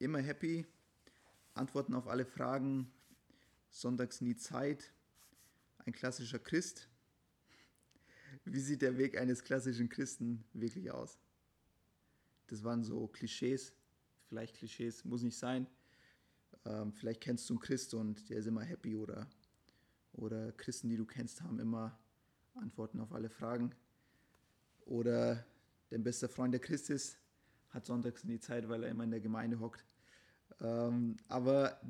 immer happy, Antworten auf alle Fragen, sonntags nie Zeit, ein klassischer Christ. Wie sieht der Weg eines klassischen Christen wirklich aus? Das waren so Klischees, vielleicht Klischees, muss nicht sein. Ähm, vielleicht kennst du einen Christ und der ist immer happy oder, oder Christen, die du kennst, haben immer Antworten auf alle Fragen. Oder dein bester Freund der Christ ist, hat sonntags nie Zeit, weil er immer in der Gemeinde hockt. Ähm, aber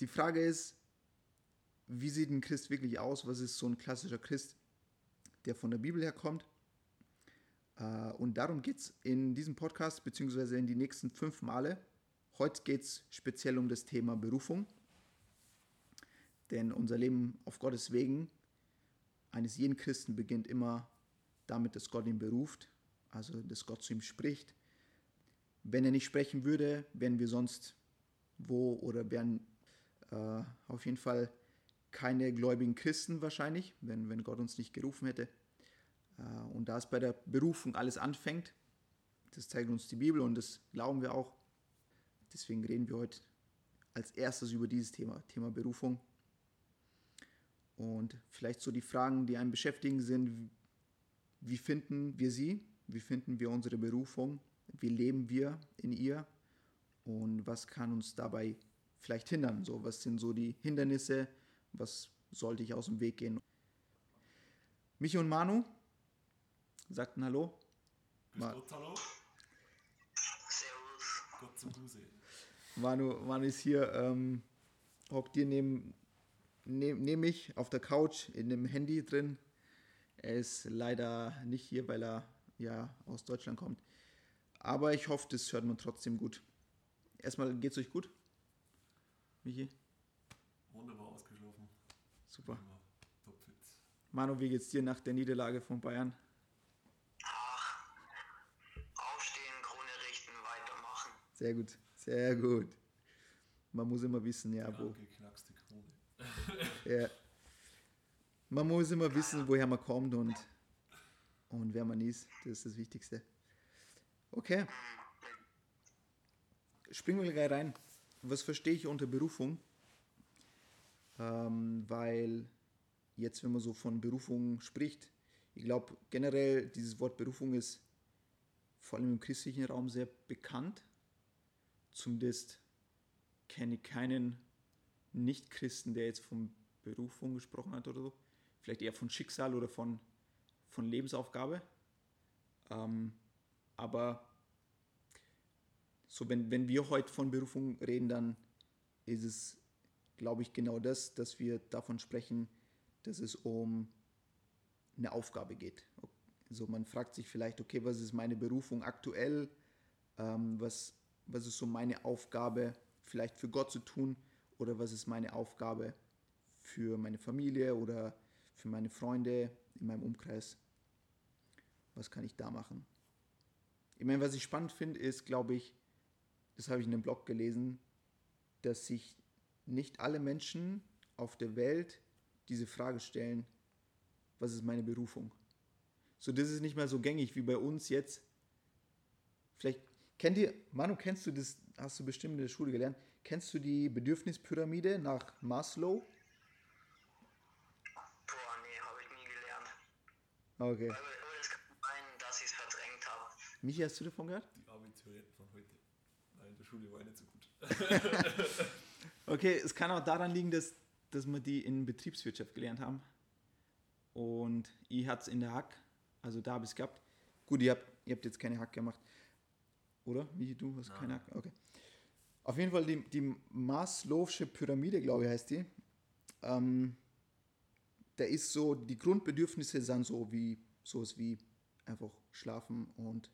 die Frage ist, wie sieht ein Christ wirklich aus? Was ist so ein klassischer Christ, der von der Bibel herkommt? Äh, und darum geht es in diesem Podcast, beziehungsweise in die nächsten fünf Male. Heute geht es speziell um das Thema Berufung. Denn unser Leben auf Gottes Wegen eines jeden Christen beginnt immer damit, dass Gott ihn beruft, also dass Gott zu ihm spricht. Wenn er nicht sprechen würde, wären wir sonst wo oder wären äh, auf jeden Fall keine gläubigen Christen wahrscheinlich, wenn, wenn Gott uns nicht gerufen hätte. Äh, und da es bei der Berufung alles anfängt, das zeigt uns die Bibel und das glauben wir auch. Deswegen reden wir heute als erstes über dieses Thema, Thema Berufung. Und vielleicht so die Fragen, die einen beschäftigen, sind, wie finden wir sie? Wie finden wir unsere Berufung? Wie leben wir in ihr? Und was kann uns dabei vielleicht hindern? So, was sind so die Hindernisse? Was sollte ich aus dem Weg gehen? Michi und Manu sagten Hallo. Grüß Gott, hallo. Servus. Gott zum Huse. Manu, Manu ist hier, ähm, hockt dir neben, neben, neben mich auf der Couch in dem Handy drin. Er ist leider nicht hier, weil er ja aus Deutschland kommt. Aber ich hoffe, das hört man trotzdem gut. Erstmal geht's euch gut? Michi? Wunderbar ausgeschlafen. Super. Manu, wie geht's dir nach der Niederlage von Bayern? Ach, aufstehen, Krone richten, weitermachen. Sehr gut, sehr gut. Man muss immer wissen, ja, wo. Geknackste Krone. ja. Man muss immer wissen, woher man kommt und, und wer man ist. Das ist das Wichtigste. Okay. Springen wir gleich rein. Was verstehe ich unter Berufung? Ähm, weil jetzt, wenn man so von Berufung spricht, ich glaube generell dieses Wort Berufung ist vor allem im christlichen Raum sehr bekannt. Zumindest kenne ich keinen Nicht-Christen, der jetzt von Berufung gesprochen hat oder so. Vielleicht eher von Schicksal oder von, von Lebensaufgabe. Ähm, aber so, wenn, wenn wir heute von Berufung reden, dann ist es glaube ich, genau das, dass wir davon sprechen, dass es um eine Aufgabe geht. Also man fragt sich vielleicht, okay, was ist meine Berufung aktuell? Ähm, was, was ist so meine Aufgabe vielleicht für Gott zu tun? Oder was ist meine Aufgabe für meine Familie oder für meine Freunde in meinem Umkreis? Was kann ich da machen? Ich meine, was ich spannend finde, ist, glaube ich, das habe ich in einem Blog gelesen, dass sich nicht alle Menschen auf der Welt diese Frage stellen, was ist meine Berufung? So, das ist nicht mehr so gängig wie bei uns jetzt. Vielleicht kennt ihr, Manu, kennst du das, hast du bestimmt in der Schule gelernt, kennst du die Bedürfnispyramide nach Maslow? Boah, nee, habe ich nie gelernt. Okay. Aber, aber das kann sein, dass ich es verdrängt habe. Michi, hast du davon gehört? Die Abiturienten von heute. Nein, in der Schule war ich nicht so gut. Okay, es kann auch daran liegen, dass, dass wir die in Betriebswirtschaft gelernt haben. Und ich hatte es in der Hack, also da habe ich es gehabt. Gut, ihr habt, ihr habt jetzt keine Hack gemacht. Oder? Wie du hast Nein. keine Hack? Okay. Auf jeden Fall die, die Maslow'sche Pyramide, glaube ich, heißt die. Ähm, da ist so, die Grundbedürfnisse sind so wie sowas wie einfach schlafen und,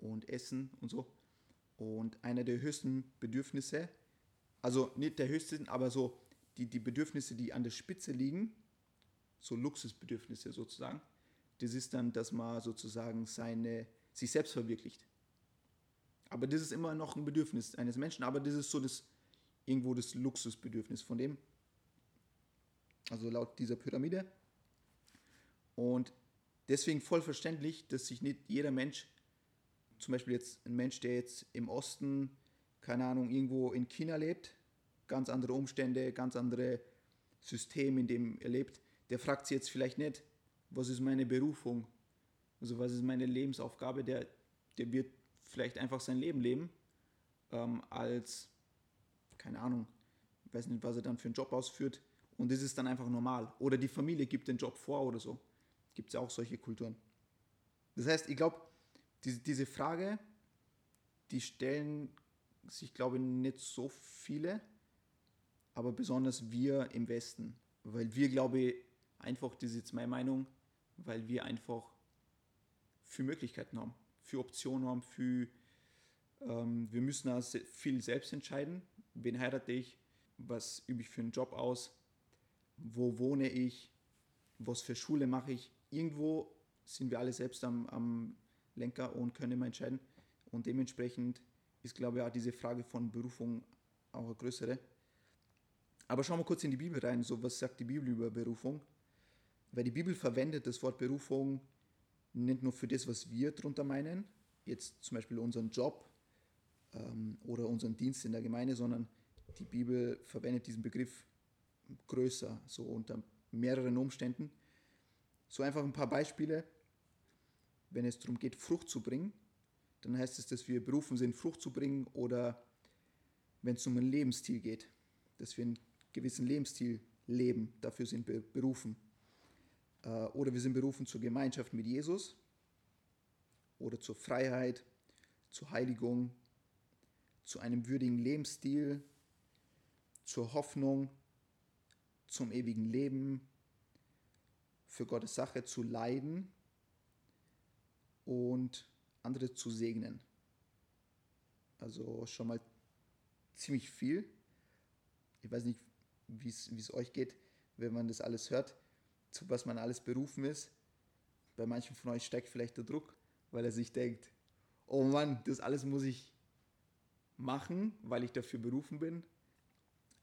und essen und so. Und einer der höchsten Bedürfnisse also nicht der höchste, aber so die, die Bedürfnisse, die an der Spitze liegen, so Luxusbedürfnisse sozusagen, das ist dann, dass man sozusagen seine, sich selbst verwirklicht. Aber das ist immer noch ein Bedürfnis eines Menschen, aber das ist so das, irgendwo das Luxusbedürfnis von dem. Also laut dieser Pyramide. Und deswegen voll verständlich, dass sich nicht jeder Mensch, zum Beispiel jetzt ein Mensch, der jetzt im Osten keine Ahnung, irgendwo in China lebt, ganz andere Umstände, ganz andere System, in dem er lebt, der fragt sich jetzt vielleicht nicht, was ist meine Berufung, also was ist meine Lebensaufgabe, der, der wird vielleicht einfach sein Leben leben, ähm, als, keine Ahnung, weiß nicht, was er dann für einen Job ausführt und das ist dann einfach normal. Oder die Familie gibt den Job vor oder so. Gibt es ja auch solche Kulturen. Das heißt, ich glaube, diese, diese Frage, die stellen sich, glaube ich, nicht so viele, aber besonders wir im Westen. Weil wir, glaube ich, einfach, das ist jetzt meine Meinung, weil wir einfach für Möglichkeiten haben, für Optionen haben, für ähm, wir müssen auch viel selbst entscheiden. Wen heirate ich? Was übe ich für einen Job aus? Wo wohne ich? Was für Schule mache ich? Irgendwo sind wir alle selbst am, am Lenker und können immer entscheiden. Und dementsprechend ist, glaube ich, auch diese Frage von Berufung auch eine größere. Aber schauen wir kurz in die Bibel rein. So, was sagt die Bibel über Berufung? Weil die Bibel verwendet das Wort Berufung nicht nur für das, was wir darunter meinen, jetzt zum Beispiel unseren Job ähm, oder unseren Dienst in der Gemeinde, sondern die Bibel verwendet diesen Begriff größer, so unter mehreren Umständen. So einfach ein paar Beispiele. Wenn es darum geht, Frucht zu bringen, dann heißt es, dass wir berufen sind, Frucht zu bringen oder wenn es um einen Lebensstil geht, dass wir einen gewissen Lebensstil leben, dafür sind wir berufen. Äh, oder wir sind berufen zur Gemeinschaft mit Jesus oder zur Freiheit, zur Heiligung, zu einem würdigen Lebensstil, zur Hoffnung, zum ewigen Leben, für Gottes Sache zu leiden und andere zu segnen. Also schon mal ziemlich viel. Ich weiß nicht, wie es euch geht, wenn man das alles hört, zu was man alles berufen ist. Bei manchen von euch steigt vielleicht der Druck, weil er sich denkt, oh Mann, das alles muss ich machen, weil ich dafür berufen bin.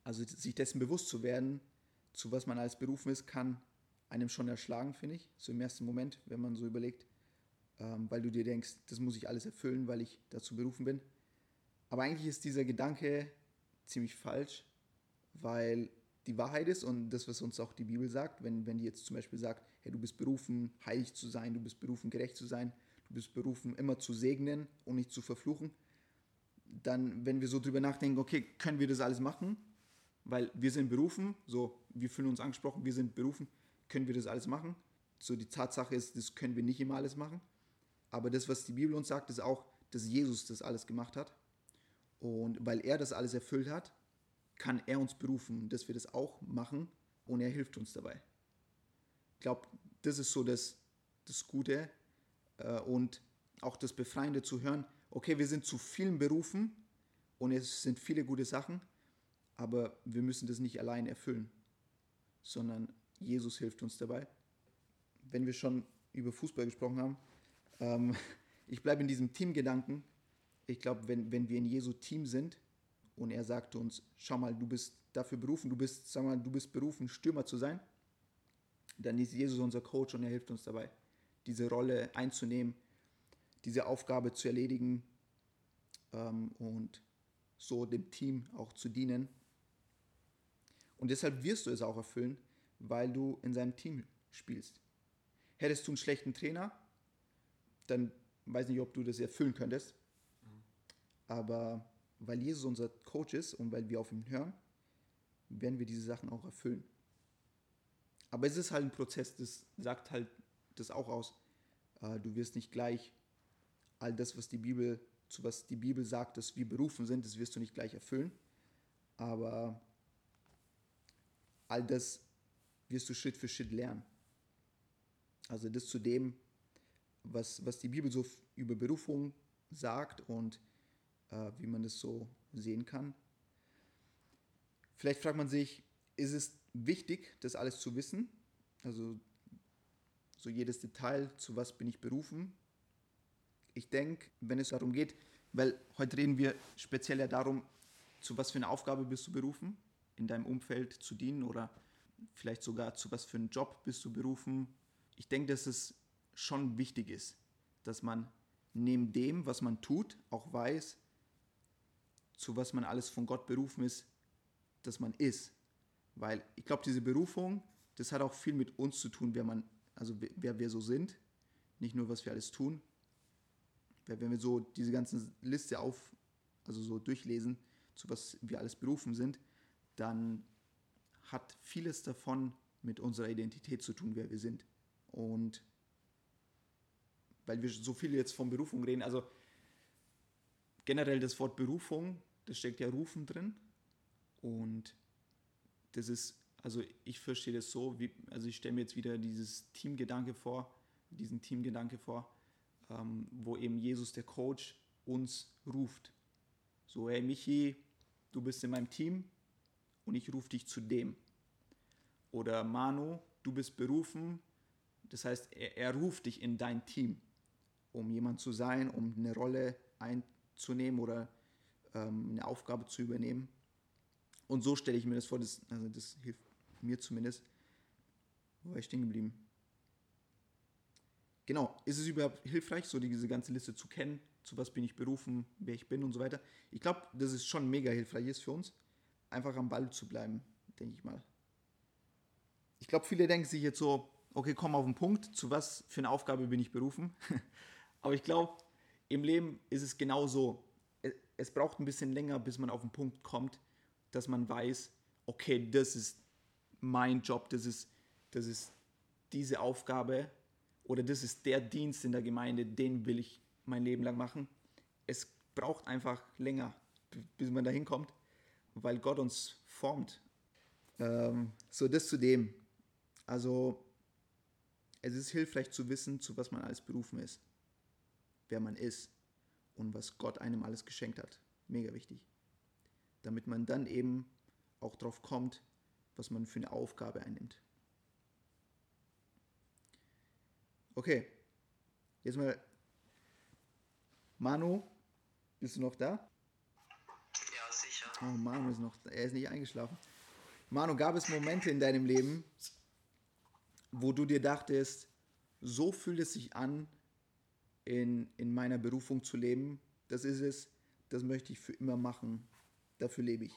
Also sich dessen bewusst zu werden, zu was man alles berufen ist, kann einem schon erschlagen, finde ich, so im ersten Moment, wenn man so überlegt, ähm, weil du dir denkst, das muss ich alles erfüllen, weil ich dazu berufen bin. Aber eigentlich ist dieser Gedanke ziemlich falsch, weil die Wahrheit ist und das, was uns auch die Bibel sagt, wenn, wenn die jetzt zum Beispiel sagt, hey, du bist berufen, heilig zu sein, du bist berufen, gerecht zu sein, du bist berufen, immer zu segnen und nicht zu verfluchen, dann, wenn wir so drüber nachdenken, okay, können wir das alles machen? Weil wir sind berufen, so, wir fühlen uns angesprochen, wir sind berufen, können wir das alles machen? So, die Tatsache ist, das können wir nicht immer alles machen. Aber das, was die Bibel uns sagt, ist auch, dass Jesus das alles gemacht hat. Und weil er das alles erfüllt hat, kann er uns berufen, dass wir das auch machen und er hilft uns dabei. Ich glaube, das ist so das, das Gute äh, und auch das Befreiende zu hören, okay, wir sind zu vielen berufen und es sind viele gute Sachen, aber wir müssen das nicht allein erfüllen, sondern Jesus hilft uns dabei. Wenn wir schon über Fußball gesprochen haben, ähm, ich bleibe in diesem Teamgedanken. Ich glaube, wenn, wenn wir in Jesu Team sind und er sagt uns, schau mal, du bist dafür berufen, du bist, sag mal, du bist berufen, Stürmer zu sein, dann ist Jesus unser Coach und er hilft uns dabei, diese Rolle einzunehmen, diese Aufgabe zu erledigen ähm, und so dem Team auch zu dienen. Und deshalb wirst du es auch erfüllen, weil du in seinem Team spielst. Hättest du einen schlechten Trainer, dann weiß nicht, ob du das erfüllen könntest. Mhm. Aber weil Jesus unser Coach ist und weil wir auf ihn hören, werden wir diese Sachen auch erfüllen. Aber es ist halt ein Prozess, das sagt halt das auch aus. Äh, du wirst nicht gleich all das, was die Bibel, zu was die Bibel sagt, dass wir berufen sind, das wirst du nicht gleich erfüllen. Aber all das wirst du Schritt für Schritt lernen. Also das zu dem, was, was die Bibel so über Berufung sagt und äh, wie man das so sehen kann. Vielleicht fragt man sich, ist es wichtig, das alles zu wissen? Also so jedes Detail, zu was bin ich berufen? Ich denke, wenn es darum geht, weil heute reden wir speziell ja darum, zu was für eine Aufgabe bist du berufen, in deinem Umfeld zu dienen oder vielleicht sogar zu was für einen Job bist du berufen. Ich denke, dass es schon wichtig ist, dass man neben dem, was man tut, auch weiß, zu was man alles von Gott berufen ist, dass man ist. Weil ich glaube, diese Berufung, das hat auch viel mit uns zu tun, wer man, also wer wir so sind, nicht nur was wir alles tun. Wenn wir so diese ganze Liste auf, also so durchlesen, zu was wir alles berufen sind, dann hat vieles davon mit unserer Identität zu tun, wer wir sind. Und weil wir so viel jetzt von Berufung reden, also generell das Wort Berufung, das steckt ja Rufen drin. Und das ist, also ich verstehe das so, wie, also ich stelle mir jetzt wieder dieses Teamgedanke vor, diesen Teamgedanke vor, ähm, wo eben Jesus, der Coach, uns ruft. So, hey Michi, du bist in meinem Team und ich rufe dich zu dem. Oder Manu, du bist berufen, das heißt, er, er ruft dich in dein Team, um jemand zu sein, um eine Rolle einzunehmen oder ähm, eine Aufgabe zu übernehmen. Und so stelle ich mir das vor, das, also das hilft mir zumindest. Wo war ich stehen geblieben? Genau, ist es überhaupt hilfreich, so diese ganze Liste zu kennen, zu was bin ich berufen, wer ich bin und so weiter? Ich glaube, dass es schon mega hilfreich ist für uns, einfach am Ball zu bleiben, denke ich mal. Ich glaube, viele denken sich jetzt so, okay, komm auf den Punkt, zu was für eine Aufgabe bin ich berufen? Aber ich glaube, im Leben ist es genau so. Es braucht ein bisschen länger, bis man auf den Punkt kommt, dass man weiß, okay, das ist mein Job, das ist, das ist diese Aufgabe oder das ist der Dienst in der Gemeinde, den will ich mein Leben lang machen. Es braucht einfach länger, bis man dahin kommt, weil Gott uns formt. Ähm, so, das zu dem. Also, es ist hilfreich zu wissen, zu was man alles berufen ist, wer man ist und was Gott einem alles geschenkt hat. Mega wichtig. Damit man dann eben auch drauf kommt, was man für eine Aufgabe einnimmt. Okay, jetzt mal. Manu, bist du noch da? Ja, sicher. Oh, Manu ist noch, er ist nicht eingeschlafen. Manu, gab es Momente in deinem Leben, wo du dir dachtest, so fühlt es sich an, in, in meiner Berufung zu leben. Das ist es, das möchte ich für immer machen. Dafür lebe ich.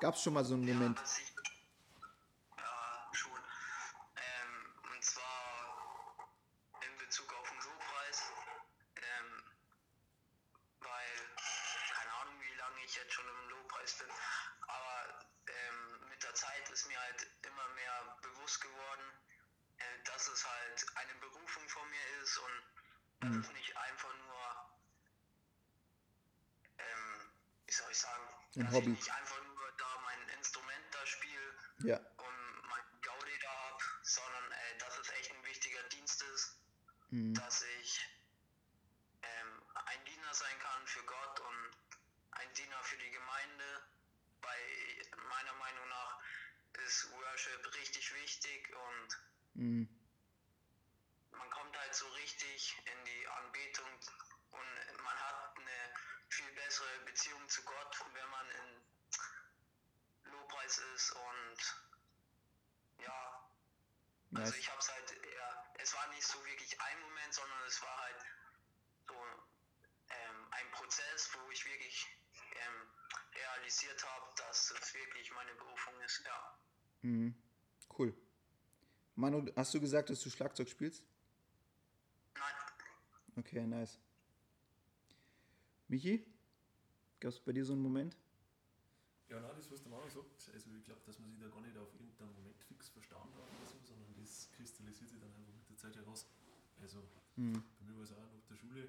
Gab es schon mal so einen Moment? Ja, schon. Ähm, und zwar in Bezug auf den Lobpreis. Ähm, weil, keine Ahnung, wie lange ich jetzt schon im Lobpreis bin, aber ähm, mit der Zeit ist mir halt immer mehr bewusst geworden, äh, dass es halt eine Berufung von mir ist und dass es nicht einfach nur, ähm, wie soll ich sagen, Ein dass Hobby. ich nicht einfach nur da mein Instrument da spiele Ja. und mein Gaudi da habe, sondern äh, dass es echt ein wichtiger Dienst ist, Mhm. dass ich ähm, ein Diener sein kann für Gott und ein Diener für die Gemeinde. Weil meiner Meinung nach ist Worship richtig wichtig und Mhm. Halt so richtig in die Anbetung und man hat eine viel bessere Beziehung zu Gott, wenn man in Lobpreis ist und ja, also ich habe es halt eher, es war nicht so wirklich ein Moment, sondern es war halt so ähm, ein Prozess, wo ich wirklich ähm, realisiert habe, dass es wirklich meine Berufung ist, ja. Mhm. Cool. Manu, hast du gesagt, dass du Schlagzeug spielst? Okay, nice. Michi, gab es bei dir so einen Moment? Ja, nein, das, was der Manu sagt, also ich glaube, dass man sich da gar nicht auf irgendeinen Moment fix verstanden hat oder so, sondern das kristallisiert sich dann einfach mit der Zeit heraus. Also Mhm. bei mir war es auch nach der Schule,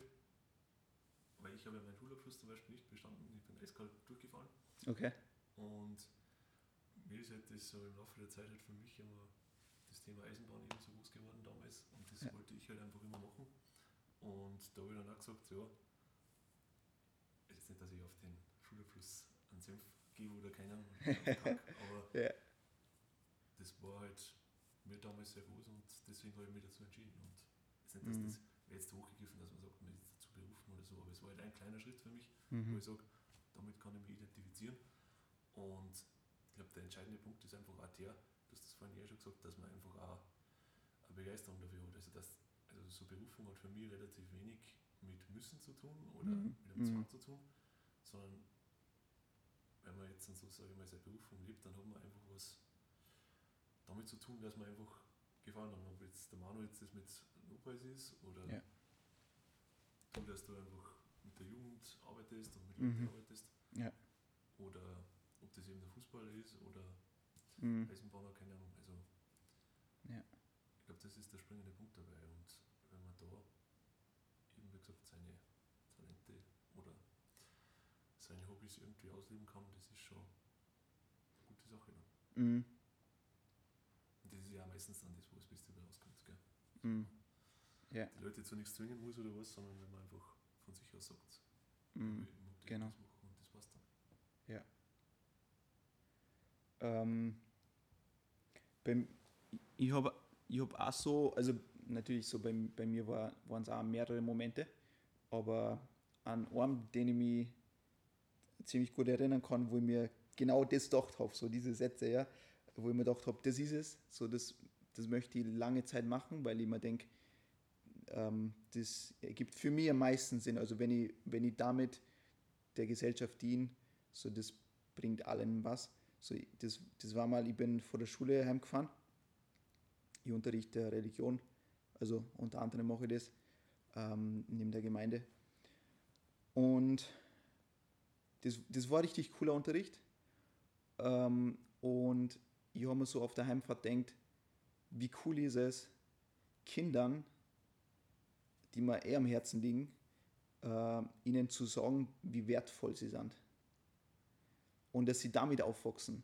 weil ich habe ja meinen Schulabschluss zum Beispiel nicht bestanden, ich bin eiskalt durchgefallen Okay. und mir ist halt das so im Laufe der Zeit halt für mich immer das Thema Eisenbahn eben so groß geworden damals und das Ja. wollte ich halt einfach immer machen und auch gesagt, ja, ist jetzt nicht, dass ich auf den Schulabschluss einen Senf gebe oder keinen, aber Ja. das war halt mir damals sehr groß und deswegen habe ich mich dazu entschieden. Und es ist nicht, dass Mhm. das jetzt hochgegriffen, dass man sagt, man ist dazu berufen oder so, aber es war halt ein kleiner Schritt für mich, wo Mhm. ich sage, damit kann ich mich identifizieren. Und ich glaube, der entscheidende Punkt ist einfach auch der, du hast das vorhin ja schon gesagt, dass man einfach auch eine Begeisterung dafür hat. Also, dass, also so Berufung hat für mich relativ wenig mit Müssen zu tun oder Mhm. mit einem Mhm. Zwang zu tun, sondern wenn man jetzt so, sage ich mal, seine Berufung lebt, dann hat man einfach was damit zu tun, dass man einfach gefallen hat. Ob jetzt der Manu jetzt das mit Lobpreis ist oder Ja. du, dass du einfach mit der Jugend arbeitest und mit Mhm. Leuten arbeitest. Ja. Oder ob das eben der Fußball ist oder Mhm. Eisenbahner, keine Ahnung. Also Ja. ich glaube, das ist der springende Punkt dabei. Und wenn man da eben, wie gesagt, seine Talente oder seine Hobbys irgendwie ausleben kann, das ist schon eine gute Sache. Dann. Mhm. Und das ist ja meistens dann das, wo das Beste rauskommt. Gell? Mhm. Die Leute zu nichts zwingen muss oder was, sondern wenn man einfach von sich aus sagt, Mhm. genau. das machen und das passt dann. Ähm, beim, ich habe ich hab auch so, also natürlich so bei, bei mir war, waren es auch mehrere Momente, aber an einen, den ich mich ziemlich gut erinnern kann, wo ich mir genau das gedacht habe, so diese Sätze, ja, wo ich mir gedacht habe, das ist es, so das, das möchte ich lange Zeit machen, weil ich mir denke, ähm, das ergibt für mich am meisten Sinn. Also wenn ich, wenn ich damit der Gesellschaft diene, so das bringt allen was. So, das, das war mal, ich bin vor der Schule heimgefahren. Ich unterrichte Religion, also unter anderem mache ich das ähm, neben der Gemeinde. Und das, das war richtig cooler Unterricht. Ähm, und ich habe mir so auf der Heimfahrt gedacht, wie cool ist es, Kindern, die mir eher am Herzen liegen, äh, ihnen zu sagen, wie wertvoll sie sind und dass sie damit aufwachsen.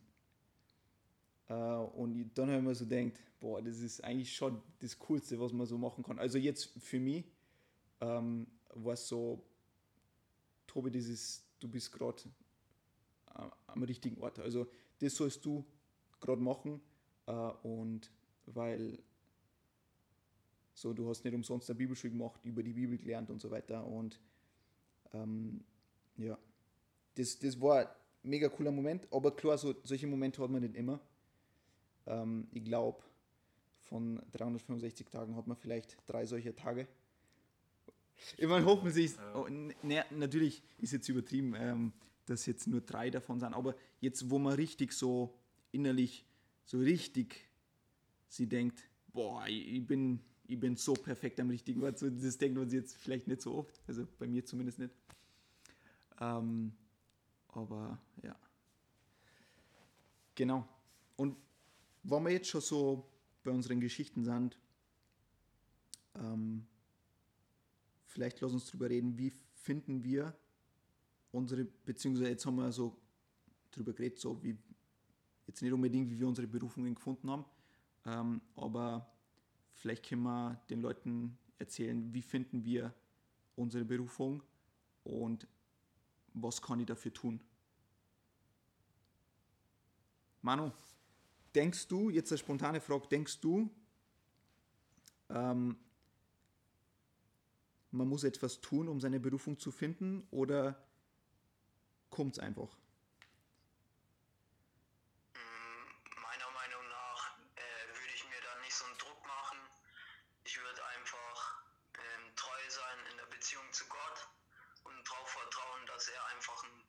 Äh, und dann habe ich mir so gedacht, boah, das ist eigentlich schon das Coolste, was man so machen kann. Also jetzt für mich ähm, war es so, Tobi, das ist, du bist gerade am richtigen Ort. Also das sollst du gerade machen äh, und weil so, du hast nicht umsonst eine Bibelschule gemacht, über die Bibel gelernt und so weiter und ähm, ja, das, das war ein mega cooler Moment, aber klar, so, solche Momente hat man nicht immer. Ähm, ich glaube, von 365 Tagen hat man vielleicht drei solche Tage. Ich meine, hoffen sich, Ja. oh, ne, natürlich ist jetzt übertrieben, ähm, dass jetzt nur drei davon sind, aber jetzt, wo man richtig so innerlich, so richtig sie denkt, boah, ich ich bin, ich bin so perfekt am richtigen Ort, so, das denkt man sich jetzt vielleicht nicht so oft, also bei mir zumindest nicht. Ähm, aber ja. Genau. Und wenn wir jetzt schon so bei unseren Geschichten sind, ähm, vielleicht lass uns drüber reden, wie finden wir unsere, beziehungsweise jetzt haben wir so drüber geredet, so wie, jetzt nicht unbedingt, wie wir unsere Berufungen gefunden haben, ähm, aber vielleicht können wir den Leuten erzählen, wie finden wir unsere Berufung und was kann ich dafür tun? Manu, denkst du, jetzt eine spontane Frage, denkst du, ähm, man muss etwas tun, um seine Berufung zu finden oder kommt es einfach? Mm, Meiner Meinung nach äh, würde ich mir da nicht so einen Druck machen. Ich würde einfach ähm, treu sein in der Beziehung zu Gott und darauf vertrauen, dass er einfach einen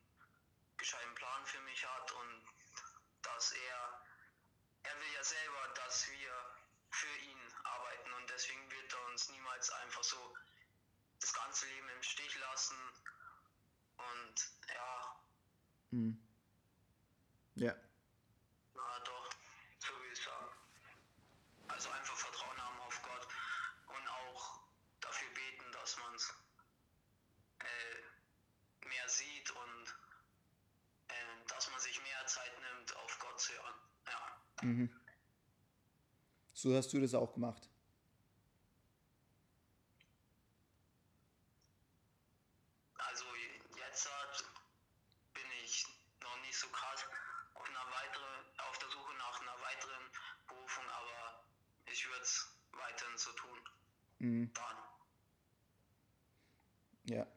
gescheiten Plan für mich hat und dass er, er will ja selber, dass wir für ihn arbeiten und deswegen wird er uns niemals einfach so ganze Leben im Stich lassen. Und ja, Hm. Ja, Na doch, so will ich sagen. Also einfach Vertrauen haben auf Gott und auch dafür beten, dass man es äh, mehr sieht und äh, dass man sich mehr Zeit nimmt, auf Gott zu hören. Ja. mhm. so hast du das auch gemacht. Also jetzt halt bin ich noch nicht so krass auf, einer weitere, auf der Suche nach einer weiteren Berufung, aber ich würde es weiterhin so tun. Mhm. Ja.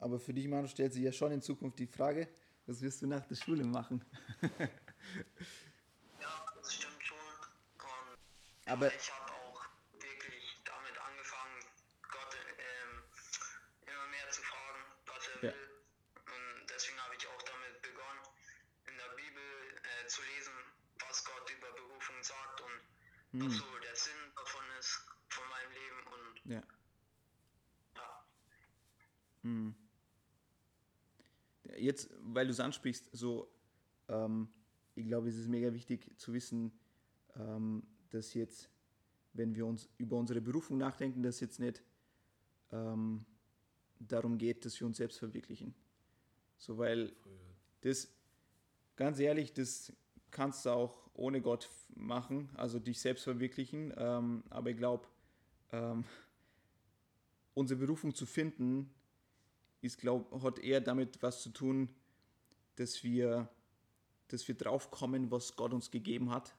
Aber für dich, Manu, stellt sich ja schon in Zukunft die Frage, was wirst du nach der Schule machen? Ja, das stimmt schon. Und Aber ich habe auch wirklich damit angefangen, Gott ähm, immer mehr zu fragen, was er Ja. will. damit begonnen, in der Bibel äh, zu lesen, was Gott über Berufung sagt und Hm. was so der Sinn davon ist, von meinem Leben und Ja. ja. Hm. Jetzt, weil du es ansprichst, so, ähm, ich glaube, es ist mega wichtig zu wissen, ähm, dass jetzt, wenn wir uns über unsere Berufung nachdenken, dass jetzt nicht ähm, darum geht, dass wir uns selbst verwirklichen. So, weil das, ganz ehrlich, das kannst du auch ohne Gott machen, also dich selbst verwirklichen. Ähm, aber ich glaube, ähm, unsere Berufung zu finden, ist, glaub, hat eher damit was zu tun, dass wir, dass wir draufkommen, was Gott uns gegeben hat.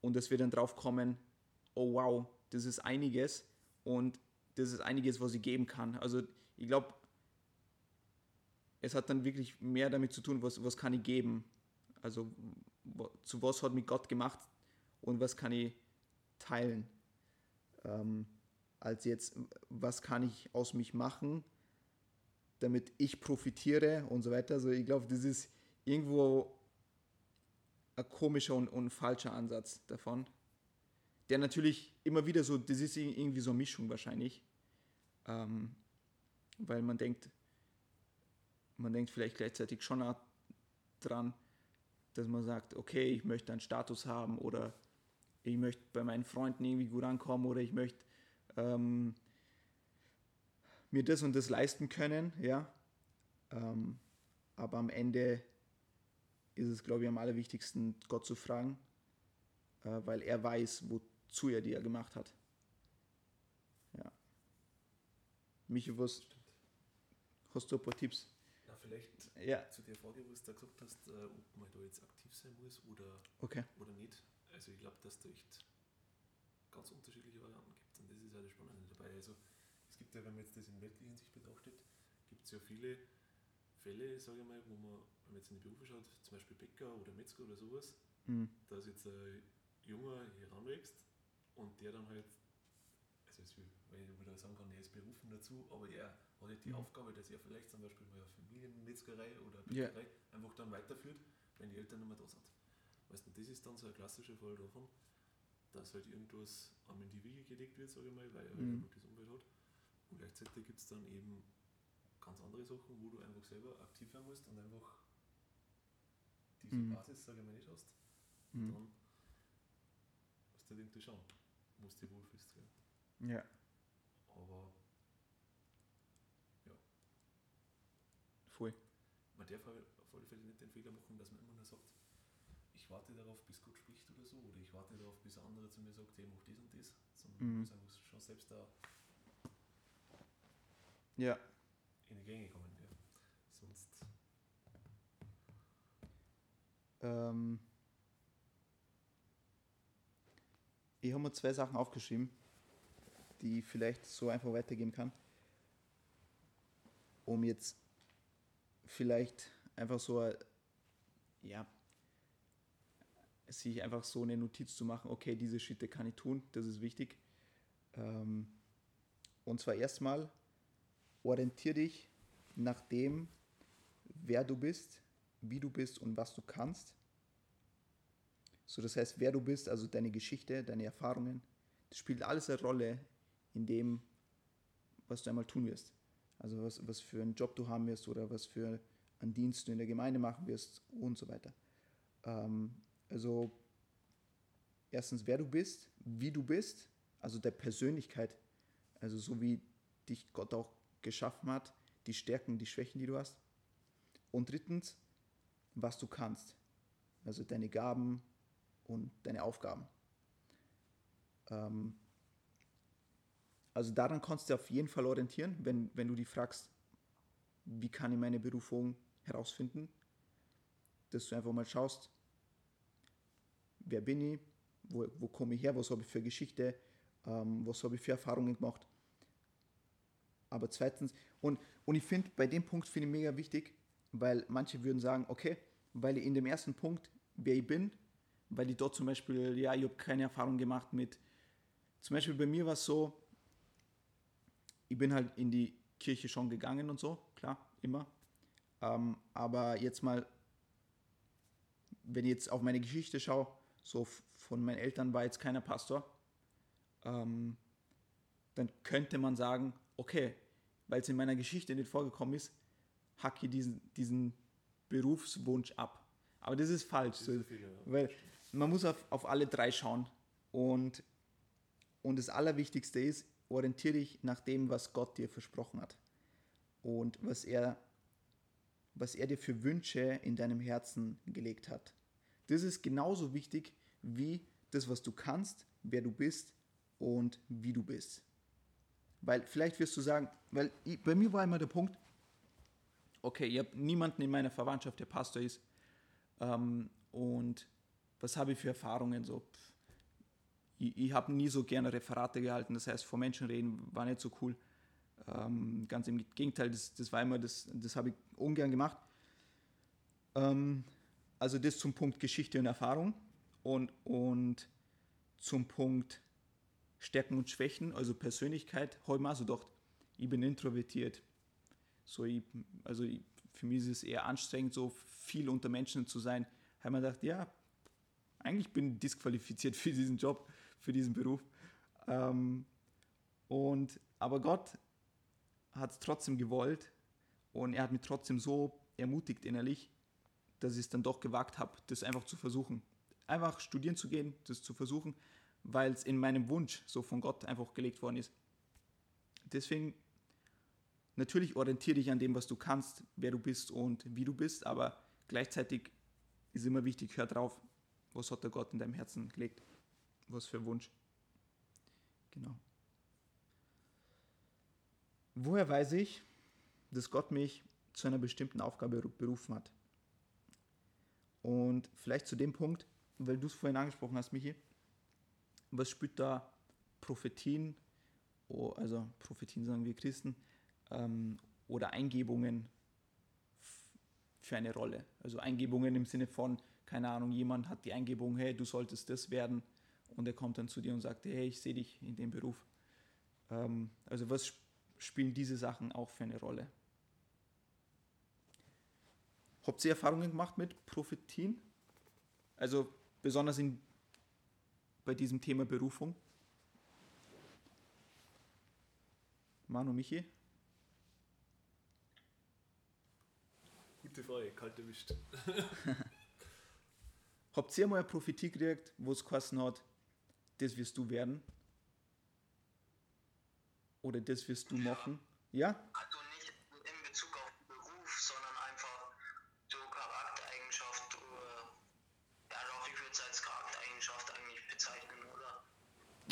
Und dass wir dann draufkommen, oh wow, das ist einiges und das ist einiges, was ich geben kann. Also ich glaube, es hat dann wirklich mehr damit zu tun, was, was kann ich geben. Also zu was hat mich Gott gemacht und was kann ich teilen. Ähm, als jetzt, was kann ich aus mich machen, damit ich profitiere und so weiter. Also ich glaube, das ist irgendwo ein komischer und, und falscher Ansatz davon. Der natürlich immer wieder so, das ist ir- irgendwie so eine Mischung wahrscheinlich. Ähm, weil man denkt, man denkt vielleicht gleichzeitig schon dran, dass man sagt, okay, ich möchte einen Status haben oder ich möchte bei meinen Freunden irgendwie gut ankommen oder ich möchte ähm, mir das und das leisten können, ja. Ähm, aber am Ende ist es, glaube ich, am allerwichtigsten, Gott zu fragen, äh, weil er weiß, wozu er die ja gemacht hat. Ja. Michi, was hast du ein paar Tipps? Na, vielleicht Ja, zu der Frage, wo du da gesagt hast, äh, ob man da jetzt aktiv sein muss oder, okay. oder nicht. Also ich glaube, dass da echt ganz unterschiedliche Varianten gibt und das ist ja das Spannende dabei. Also gibt ja, wenn man jetzt das in weltlicher Hinsicht betrachtet, gibt es ja viele Fälle, sage ich mal, wo man, wenn man jetzt in die Berufe schaut, zum Beispiel Bäcker oder Metzger oder sowas, Hm. dass jetzt ein Junger heranwächst und der dann halt, also jetzt, weil ich wieder sagen kann, er ist berufen dazu, aber er hat halt die Mhm. Aufgabe, dass er vielleicht zum Beispiel mal eine Familienmetzgerei oder. Bäckerei einfach dann weiterführt, wenn die Eltern nicht mehr da sind. Weißt du, das ist dann so ein klassischer Fall davon, dass halt irgendwas einem in die Wiege gelegt wird, sage ich mal, weil er halt Mhm. einfach das Umfeld hat. Und gleichzeitig gibt es dann eben ganz andere Sachen, wo du einfach selber aktiv werden musst und einfach diese Mhm. Basis, sage ich mal, nicht hast. Und Hm. dann musst du irgendwie schauen, wo du dich wohlfühlst. Gell? Ja. Aber Voll. man darf auf alle Fälle nicht den Fehler machen, dass man immer nur sagt, ich warte darauf, bis Gott spricht oder so, oder ich warte darauf, bis ein anderer zu mir sagt, hey, mach das und das, sondern Mhm. man muss einfach schon selbst da Ja. in die Gänge kommen. Ja. Sonst, Ähm, ich habe mir zwei Sachen aufgeschrieben, die ich vielleicht so einfach weitergeben kann, um jetzt vielleicht einfach so, ein- ja, sich einfach so eine Notiz zu machen, okay, diese Schritte kann ich tun, das ist wichtig. Ähm, und zwar erstmal, orientier dich nach dem, wer du bist, wie du bist und was du kannst. So, das heißt, wer du bist, also deine Geschichte, deine Erfahrungen, das spielt alles eine Rolle in dem, was du einmal tun wirst. Also was, was für einen Job du haben wirst oder was für einen Dienst du in der Gemeinde machen wirst und so weiter. Ähm, also erstens, wer du bist, wie du bist, also der Persönlichkeit, also so wie dich Gott auch geschaffen hat, die Stärken, die Schwächen, die du hast. Und drittens, was du kannst. Also deine Gaben und deine Aufgaben. Ähm, also daran kannst du auf jeden Fall orientieren, wenn, wenn du dich fragst, wie kann ich meine Berufung herausfinden, dass du einfach mal schaust, wer bin ich, wo, wo komme ich her, was habe ich für Geschichte, ähm, was habe ich für Erfahrungen gemacht. Aber zweitens, und, und ich finde, bei dem Punkt finde ich mega wichtig, weil manche würden sagen, okay, weil ich in dem ersten Punkt, wer ich bin, weil ich dort zum Beispiel, ja, ich habe keine Erfahrung gemacht mit, zum Beispiel bei mir war es so, ich bin halt in die Kirche schon gegangen und so, klar, immer, Ähm, aber jetzt mal, wenn ich jetzt auf meine Geschichte schaue, so von meinen Eltern war jetzt keiner Pastor, ähm, dann könnte man sagen, okay, weil es in meiner Geschichte nicht vorgekommen ist, hacke ich diesen, diesen Berufswunsch ab. Aber das ist falsch, das ist viel, ja. weil man muss auf, auf alle drei schauen. Und, und das Allerwichtigste ist, orientiere dich nach dem, was Gott dir versprochen hat. Und was er, was er dir für Wünsche in deinem Herzen gelegt hat. Das ist genauso wichtig wie das, was du kannst, wer du bist und wie du bist. Weil vielleicht wirst du sagen, weil bei mir war immer der Punkt, okay, ich habe niemanden in meiner Verwandtschaft, der Pastor ist. Ähm, und was habe ich für Erfahrungen? So, ich, ich habe nie so gerne Referate gehalten, das heißt, vor Menschen reden war nicht so cool. Ähm, ganz im Gegenteil, das, das war immer, das, das habe ich ungern gemacht. Ähm, also das zum Punkt Geschichte und Erfahrung und, und zum Punkt Stärken und Schwächen, also Persönlichkeit, habe ich mir also gedacht, ich bin introvertiert. So, ich, also ich, für mich ist es eher anstrengend, so viel unter Menschen zu sein. Habe mir gedacht, ja, eigentlich bin ich disqualifiziert für diesen Job, für diesen Beruf. Ähm, und, aber Gott hat es trotzdem gewollt und er hat mich trotzdem so ermutigt innerlich, dass ich es dann doch gewagt habe, das einfach zu versuchen. Einfach studieren zu gehen, das zu versuchen weil es in meinem Wunsch so von Gott einfach gelegt worden ist. Deswegen, natürlich orientiere dich an dem, was du kannst, wer du bist und wie du bist, aber gleichzeitig ist immer wichtig, hör drauf, was hat der Gott in deinem Herzen gelegt, was für Wunsch. Genau. Woher weiß ich, dass Gott mich zu einer bestimmten Aufgabe berufen hat? Und vielleicht zu dem Punkt, weil du es vorhin angesprochen hast, Michi, was spielt da Prophetien, also Prophetien sagen wir Christen, ähm, oder Eingebungen für eine Rolle? Also Eingebungen im Sinne von, keine Ahnung, jemand hat die Eingebung, hey, du solltest das werden und er kommt dann zu dir und sagt, hey, ich sehe dich in dem Beruf. Ähm, also was spielen diese Sachen auch für eine Rolle? Habt ihr Erfahrungen gemacht mit Prophetien? Also besonders in bei diesem Thema Berufung? Manu, Michi? Gute Frage, kalt erwischt. Habt ihr mal eine Prophetie gekriegt, wo es geheißen hat, das wirst du werden? Oder das wirst du machen? Ja? Also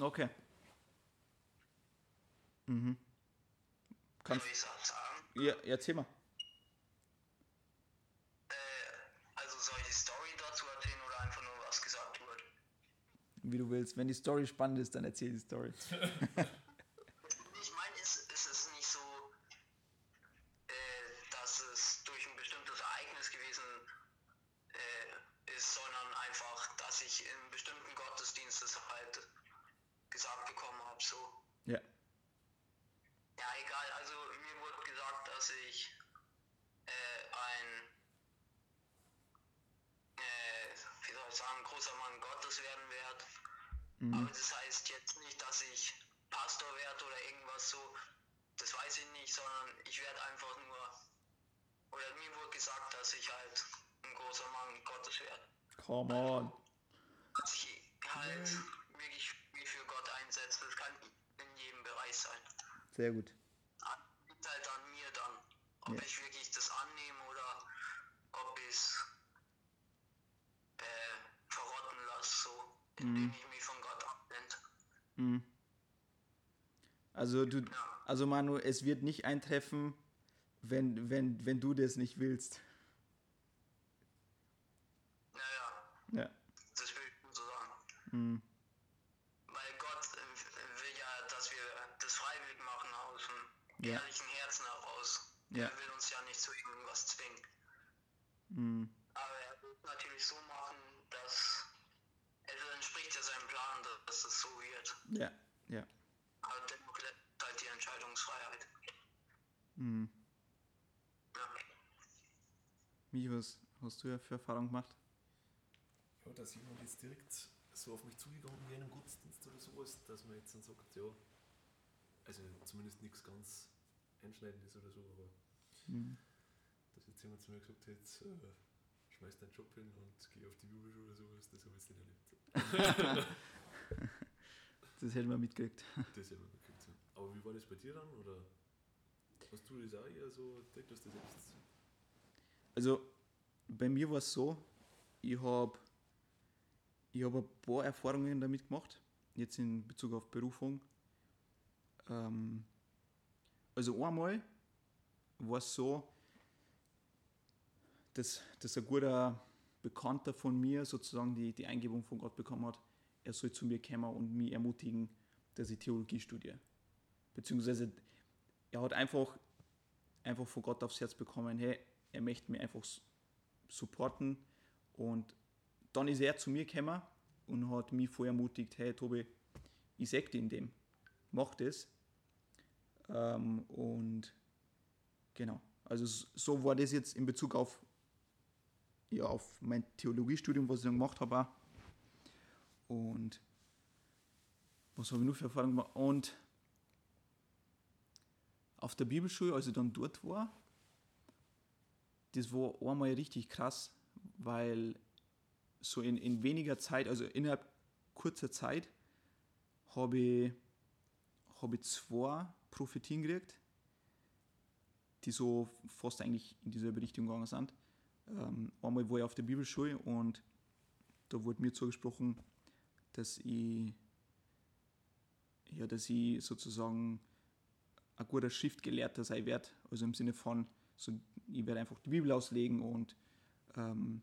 Okay. Mhm. Kannst Soll ich das sagen? ja, erzähl mal. Äh, also soll ich die Story dazu erzählen oder einfach nur was gesagt wird? Wie du willst. Wenn die Story spannend ist, dann erzähl die Story. Ich meine, ist, ist es nicht so, äh, dass es durch ein bestimmtes Ereignis gewesen äh, ist, sondern einfach, dass ich in bestimmten Gottesdienstes halt gesagt bekommen habe, so. ja. Ja, egal, also mir wurde gesagt, dass ich äh, ein, äh, wie soll ich sagen, großer Mann Gottes werden werde. Aber das heißt jetzt nicht, dass ich Pastor werde oder irgendwas so. Das weiß ich nicht, sondern ich werde einfach nur. Oder mir wurde gesagt, dass ich halt ein großer Mann Gottes werde. Come on. Dass ich halt wirklich mich für Gott einsetze. Das kann in jedem Bereich sein. Sehr gut. Liegt halt an mir dann, ob Ja. ich wirklich das annehme oder ob ich es äh, lasse, so, indem ich mich von Gott abwende. Mhm. Also du, also Manu, es wird nicht eintreffen, wenn, wenn, wenn du das nicht willst. Naja, Ja. das will ich so sagen. Mhm. Weil Gott äh, will ja, dass wir das freiwillig machen aus dem Ja. ehrlichen Herzen heraus. Ja. Er will uns ja nicht zu irgendwas zwingen. Mhm. Aber er will es natürlich so machen, dass es entspricht ja seinem Plan, dass es so wird. Ja, ja. Aber dennoch lässt halt die Entscheidungsfreiheit. Mhm. Ja. Mich, was hast du ja für Erfahrung gemacht? Ja, dass jemand jetzt direkt so auf mich zugegangen wie einem Gottesdienst oder sowas, dass man jetzt dann sagt, ja, also zumindest nichts ganz Einschneidendes oder so, aber Mhm. dass jetzt jemand zu mir gesagt hat, jetzt, äh, schmeiß deinen Job hin und geh auf die Bibelschule oder sowas, das habe ich jetzt nicht erlebt. Das hätten wir mitgekriegt. Das hätte man gekriegt. Ja. Aber wie war das bei dir dann? Oder hast du das auch eher so entdeckt, dass das jetzt. Also bei mir war es so, ich habe ich hab ein paar Erfahrungen damit gemacht, jetzt in Bezug auf Berufung. Ähm, also einmal war es so, dass, dass ein guter Bekannter von mir sozusagen die, die Eingebung von Gott bekommen hat, er soll zu mir kommen und mich ermutigen, dass ich Theologie studiere. Beziehungsweise er hat einfach, einfach von Gott aufs Herz bekommen, hey, er möchte mich einfach supporten. Und dann ist er zu mir gekommen und hat mich voll ermutigt, hey Tobi, ich sag dir in dem, mach das. Ähm, und genau, also so war das jetzt in Bezug auf, ja, auf mein Theologiestudium, was ich dann gemacht habe. auch. Und was habe ich noch für Erfahrungen gemacht? Und auf der Bibelschule, als ich dann dort war, das war einmal richtig krass, weil so in, in weniger Zeit, also innerhalb kurzer Zeit, habe ich, habe ich zwei Prophetien gekriegt, die so fast eigentlich in dieselbe Richtung gegangen sind. Ähm, einmal war ich auf der Bibelschule und da wurde mir zugesprochen, dass ich, ja, dass ich sozusagen ein guter Schriftgelehrter sein werde. Also im Sinne von, so, ich werde einfach die Bibel auslegen und ähm,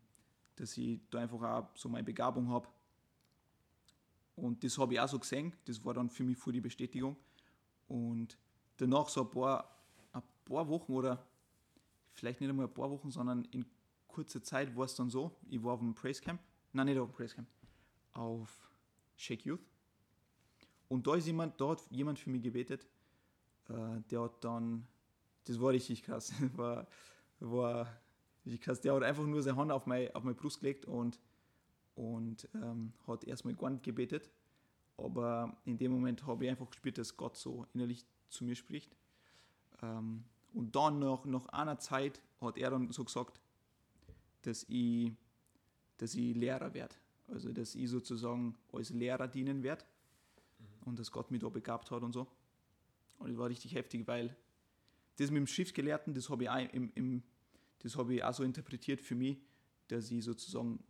dass ich da einfach auch so meine Begabung habe. Und das habe ich auch so gesehen. Das war dann für mich voll die Bestätigung. Und danach so ein paar, ein paar Wochen oder vielleicht nicht einmal ein paar Wochen, sondern in kurzer Zeit war es dann so, ich war auf dem Praise Camp, nein, nicht auf dem Praise Camp, auf Shake Youth. Und da ist jemand, hat jemand für mich gebetet, äh, der hat dann, das war richtig krass, war, war richtig krass, der hat einfach nur seine Hand auf meine, auf meine Brust gelegt und, und ähm, hat erstmal gar nicht gebetet, aber in dem Moment habe ich einfach gespürt, dass Gott so innerlich zu mir spricht. Ähm, und dann nach, nach einer Zeit hat er dann so gesagt, dass ich, dass ich Lehrer werde. Also dass ich sozusagen als Lehrer dienen werde und dass Gott mich da begabt hat und so. Und das war richtig heftig, weil das mit dem Schriftgelehrten, das habe ich, auch im, im, das habe ich auch so interpretiert für mich, dass ich sozusagen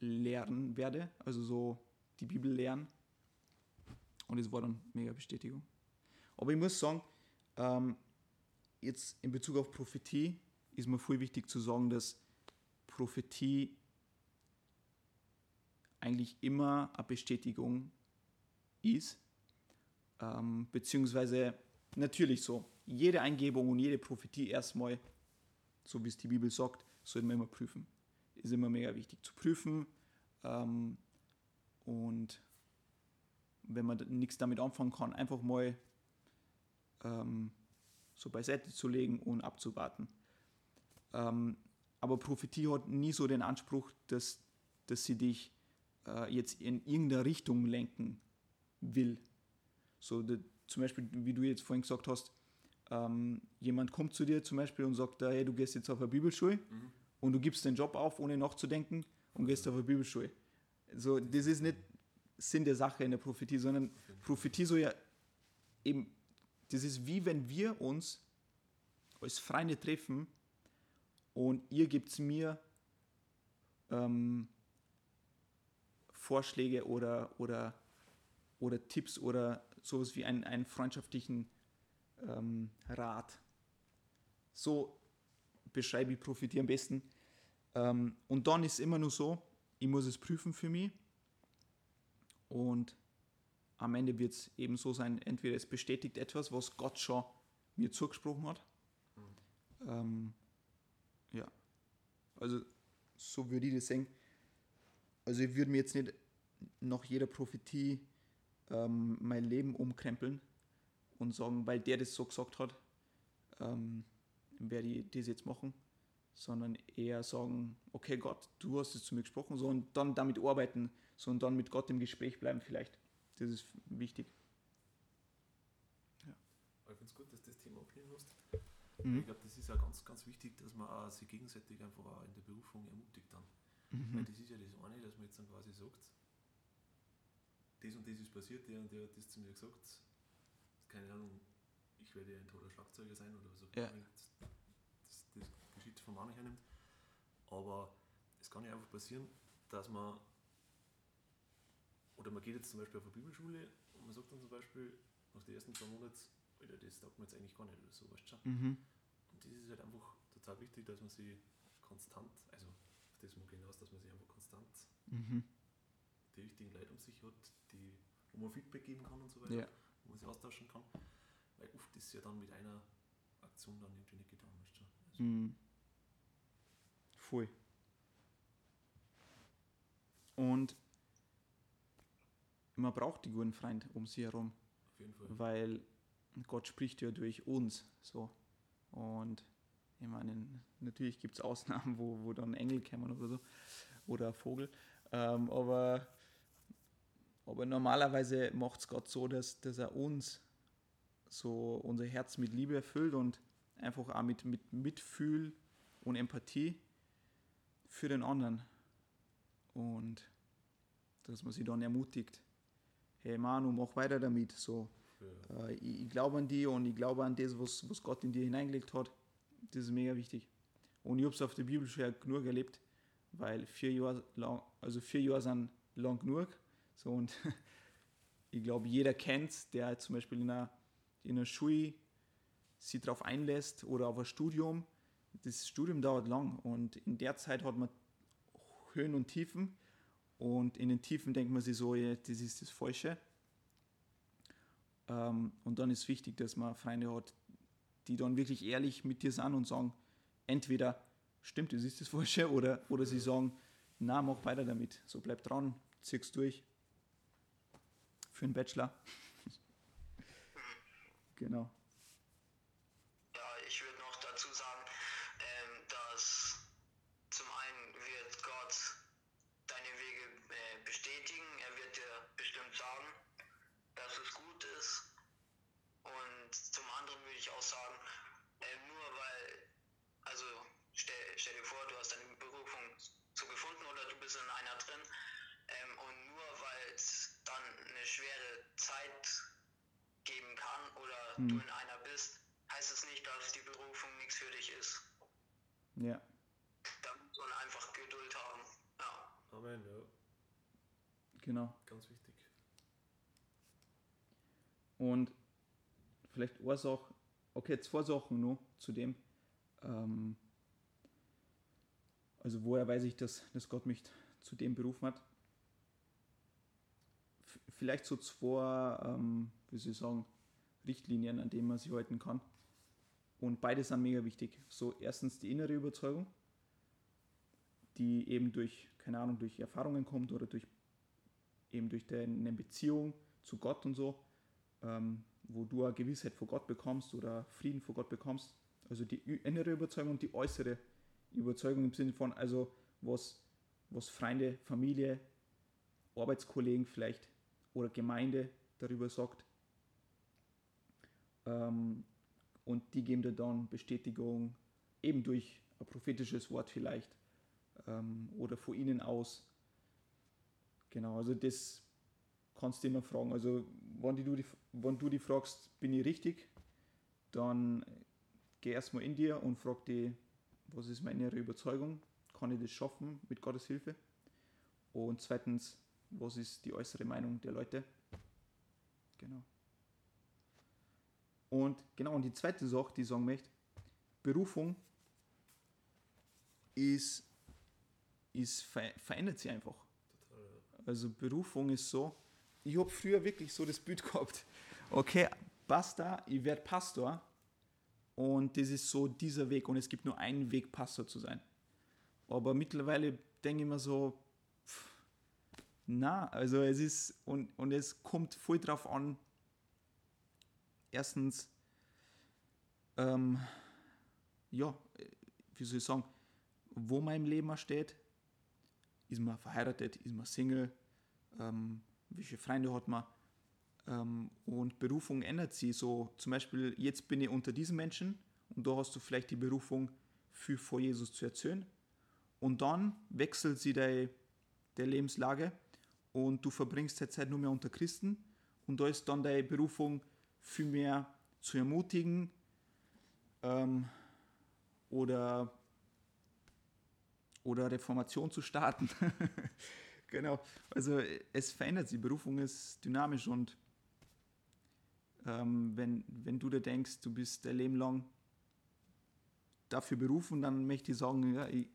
lernen werde, also so die Bibel lernen. Und das war dann mega Bestätigung. Aber ich muss sagen, ähm, jetzt in Bezug auf Prophetie ist mir voll wichtig zu sagen, dass Prophetie eigentlich immer eine Bestätigung ist, ähm, beziehungsweise natürlich so, jede Eingebung und jede Prophetie erstmal, so wie es die Bibel sagt, sollte man immer prüfen. Ist immer mega wichtig zu prüfen ähm, und wenn man nichts damit anfangen kann, einfach mal ähm, so beiseite zu legen und abzuwarten. Ähm, aber Prophetie hat nie so den Anspruch, dass, dass sie dich äh, jetzt in irgendeine Richtung lenken will. So de, zum Beispiel, wie du jetzt vorhin gesagt hast, ähm, jemand kommt zu dir zum Beispiel und sagt, hey, du gehst jetzt auf eine Bibelschule Mhm. und du gibst den Job auf, ohne nachzudenken und gehst auf eine Bibelschule. So, das ist nicht Sinn der Sache in der Prophetie, sondern Prophetie soll ja eben, das ist wie wenn wir uns als Freunde treffen und ihr gebt mir ähm, Vorschläge oder, oder, oder Tipps oder sowas wie einen, einen freundschaftlichen ähm, Rat. So beschreibe ich Prophetie am besten. Ähm, und dann ist es immer nur so, ich muss es prüfen für mich und am Ende wird es eben so sein, entweder es bestätigt etwas, was Gott schon mir zugesprochen hat. Ähm, ja, also so würde ich das sehen. Also ich würde mir jetzt nicht nach jeder Prophetie ähm, mein Leben umkrempeln und sagen, weil der das so gesagt hat, ähm, werde ich das jetzt machen, sondern eher sagen, okay Gott, du hast es zu mir gesprochen, so und dann damit arbeiten, so und dann mit Gott im Gespräch bleiben vielleicht. Das ist wichtig. Ja. Ich finde es gut, dass du das Thema abnehmen hast. Mhm. Ich glaube, das ist auch ganz, ganz wichtig, dass man auch sich gegenseitig einfach auch in der Berufung ermutigt dann. Mhm. Weil das ist ja das eine, dass man jetzt dann quasi sagt, das und das ist passiert, der und der hat das zu mir gesagt. Keine Ahnung, ich werde ein toller Schlagzeuger sein oder auch Ja. das, das, das Geschichte von manchen hernimmt. Aber es kann ja einfach passieren, dass man, oder man geht jetzt zum Beispiel auf eine Bibelschule und man sagt dann zum Beispiel nach den ersten zwei Monaten, Alter, das taugt mir jetzt eigentlich gar nicht oder so, weißt du schon. Mhm. Und das ist halt einfach total wichtig, dass man sich konstant, also auf das muss hinaus, dass man sich einfach konstant Mhm. die richtigen Leute um sich hat, die, wo man Feedback geben kann und so weiter, Ja. wo man sich austauschen kann. Weil oft ist ja dann mit einer Aktion dann irgendwie nicht getan, weißt du. Also, Mhm. Voll. Und man braucht die guten Freunde um sie herum, Auf jeden Fall. weil Gott spricht ja durch uns so. Und ich meine, natürlich gibt es Ausnahmen, wo, wo dann Engel kommen oder so, oder Vogel. Ähm, aber, aber normalerweise macht es Gott so, dass, dass er uns so unser Herz mit Liebe erfüllt und einfach auch mit, mit Mitfühl und Empathie für den anderen. Und dass man sie dann ermutigt. Hey Manu, mach weiter damit. So, Ja. äh, ich, ich glaube an dich und ich glaube an das, was, was Gott in dir hineingelegt hat. Das ist mega wichtig. Und ich habe es auf der Bibel schon genug erlebt, weil vier Jahre lang, also vier Jahre sind lang genug. So und ich glaube, jeder kennt, der zum Beispiel in einer, in einer Schule sich darauf einlässt oder auf ein Studium. Das Studium dauert lang und in der Zeit hat man Höhen und Tiefen und in den Tiefen denkt man sich so, ja, das ist das Falsche. Ähm, und dann ist wichtig, dass man Freunde hat, die dann wirklich ehrlich mit dir sind und sagen, entweder stimmt, das ist das Falsche oder, oder sie sagen, na, mach weiter damit, so bleib dran, zieh's durch. Für einen Bachelor. genau. Ja, ich würde noch dazu sagen, ähm, dass zum einen wird Gott deine Wege äh, bestätigen. Er wird dir bestimmt sagen, dass es gut ist. Und zum anderen würde ich auch sagen, äh, nur weil, also stell, stell dir vor, du hast deine Berufung so gefunden oder du bist in einer drin. Ähm, und nur weil es dann eine schwere Zeit geben kann oder Mhm. du in einer bist, heißt es nicht, dass die Berufung nichts für dich ist. Ja. Da muss man einfach Geduld haben. Ja. Amen, ja, Genau. ganz wichtig. Und vielleicht eine Sache, okay, zwei Sachen noch zu dem. Ähm, also woher weiß ich, dass, dass Gott mich zu dem berufen hat? F vielleicht so zwei, ähm, wie soll ich sagen, Richtlinien, an denen man sich halten kann. Und beide sind mega wichtig. So erstens die innere Überzeugung, die eben durch, keine Ahnung, durch Erfahrungen kommt oder durch eben durch deine Beziehung zu Gott und so ähm, wo du eine Gewissheit vor Gott bekommst oder Frieden vor Gott bekommst. Also die innere Überzeugung und die äußere Überzeugung im Sinne von, also was, was Freunde, Familie, Arbeitskollegen vielleicht oder Gemeinde darüber sagt. Ähm, und die geben dir dann Bestätigung, eben durch ein prophetisches Wort vielleicht ähm, oder von ihnen aus. Genau, also das kannst du immer fragen. Also, wenn, die, du, die, wenn du die fragst, bin ich richtig, dann geh erstmal in dir und frag die, was ist meine innere Überzeugung? Kann ich das schaffen mit Gottes Hilfe? Und zweitens, was ist die äußere Meinung der Leute? Genau. Und genau, und die zweite Sache, die ich sagen möchte, Berufung ist, ist ver verändert sich einfach. Also Berufung ist so, ich habe früher wirklich so das Bild gehabt, okay, basta, ich werde Pastor und das ist so dieser Weg und es gibt nur einen Weg, Pastor zu sein. Aber mittlerweile denke ich mir so, pff, na, also es ist, und, und es kommt voll drauf an, erstens, ähm, ja, wie soll ich sagen, wo im Leben steht. Ist man verheiratet, ist man Single, ähm, welche Freunde hat man. Ähm, und Berufung ändert sich so. Zum Beispiel, jetzt bin ich unter diesen Menschen und da hast du vielleicht die Berufung, viel vor Jesus zu erzählen. Und dann wechselt sie deine, Lebenslage und du verbringst deine Zeit nur mehr unter Christen. Und da ist dann deine Berufung, viel mehr zu ermutigen ähm, oder, oder Reformation zu starten. genau. Also es verändert sich. Berufung ist dynamisch und ähm, wenn, wenn du dir denkst, du bist dein Leben lang dafür berufen, dann möchte ich sagen, ja, ich,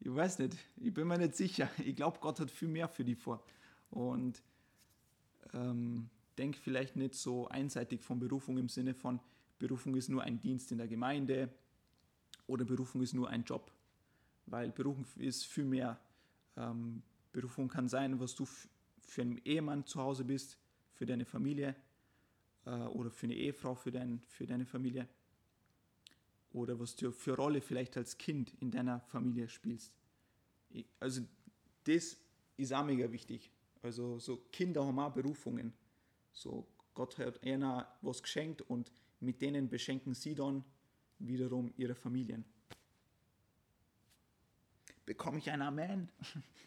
ich weiß nicht, ich bin mir nicht sicher. Ich glaube, Gott hat viel mehr für dich vor. Und ähm, denk vielleicht nicht so einseitig von Berufung im Sinne von, Berufung ist nur ein Dienst in der Gemeinde oder Berufung ist nur ein Job. Weil Berufung ist viel mehr. Ähm, Berufung kann sein, was du für einen Ehemann zu Hause bist, für deine Familie äh, oder für eine Ehefrau, für, dein, für deine Familie. Oder was du für Rolle vielleicht als Kind in deiner Familie spielst. Also das ist auch mega wichtig. Also so Kinder haben auch Berufungen. So Gott hat einer was geschenkt und mit denen beschenken sie dann wiederum ihre Familien. Bekomme ich ein Amen?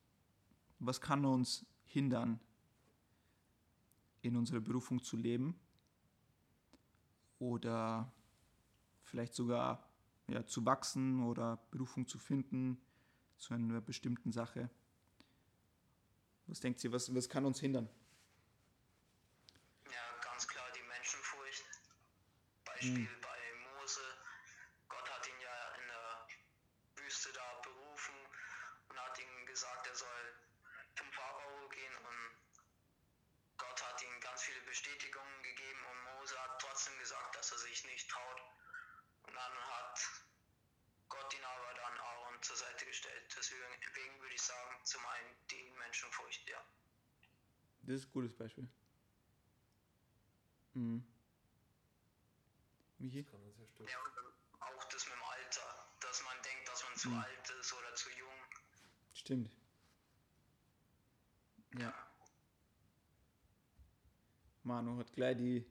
Was kann uns hindern, in unserer Berufung zu leben? Oder vielleicht sogar ja, zu wachsen oder Berufung zu finden zu einer bestimmten Sache? Was denkt ihr, was, was kann uns hindern? Ja, ganz klar die Menschenfurcht. Beispiel. Hm. zum einen die Menschenfurcht, ja. Das ist ein gutes Beispiel. Mhm. Michi? Das kann uns ja, ja auch das mit dem Alter, dass man denkt, dass man zu mhm. alt ist oder zu jung. Stimmt. Ja. Manu hat gleich die,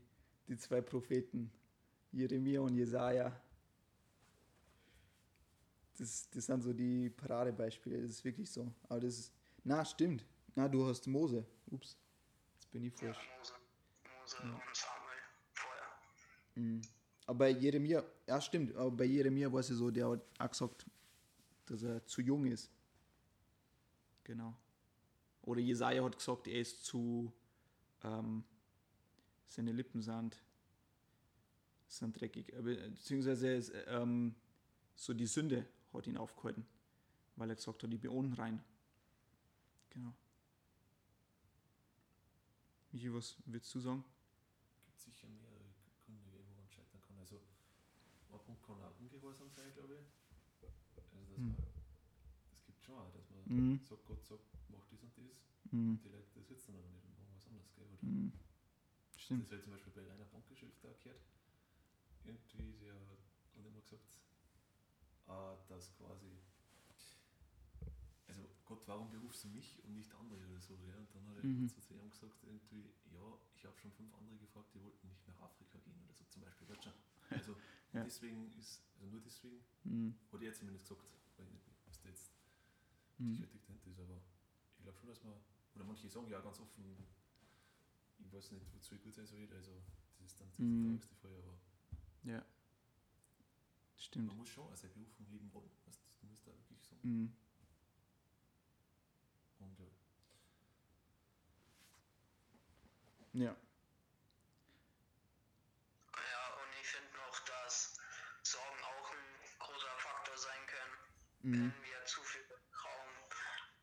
die zwei Propheten, Jeremia und Jesaja, das, das sind so die Paradebeispiele, das ist wirklich so. Aber das ist, na, stimmt. Na, du hast Mose. Ups, bin ich falsch. Ja, Mose, Mose ja. und Samuel vorher. Mhm. Aber bei Jeremia, ja stimmt, aber bei Jeremia war es ja so, der hat auch gesagt, dass er zu jung ist. Genau. Oder Jesaja hat gesagt, er ist zu, ähm, seine Lippen sind, sind dreckig. Beziehungsweise ist, ähm, so die Sünde hat ihn aufgehalten, weil er gesagt hat, ich bin unrein. Genau. Michi, was würdest du sagen? Es gibt sicher mehrere Gründe, wo man scheitern kann. Also, ein Punkt kann auch ungehorsam sein, glaube ich. Also, dass mhm. man, es gibt schon auch, dass man mhm. sagt, Gott sagt, mach das und das. Mhm. Und die Leute das sitzen aber nicht und machen was anderes, gell? Oder? Mhm. Stimmt. Das habe ich zum Beispiel bei Rainer Bankgeschäft auch gehört. Irgendwie, der hat immer gesagt, äh, dass quasi, Gott, warum berufst du mich und nicht andere oder so? Ja? Und dann hat er mhm. zu ihm gesagt, irgendwie, ja, ich habe schon fünf andere gefragt, die wollten nicht nach Afrika gehen oder so zum Beispiel. Also ja. deswegen ist, also nur deswegen, mhm. hat er zumindest gesagt, weil ich nicht, was da jetzt mhm. dahinter ist, aber ich glaube schon, dass man, oder manche sagen ja ganz offen, ich weiß nicht, wozu ich gut sein soll, also das ist dann die mhm. traurigste Frage, aber ja. Stimmt. Man muss schon als eine Berufung leben wollen. Also, du musst da wirklich so. Mhm. Und ja. Ja. Ja, und ich finde noch, dass Sorgen auch ein großer Faktor wenn wir zu viel Raum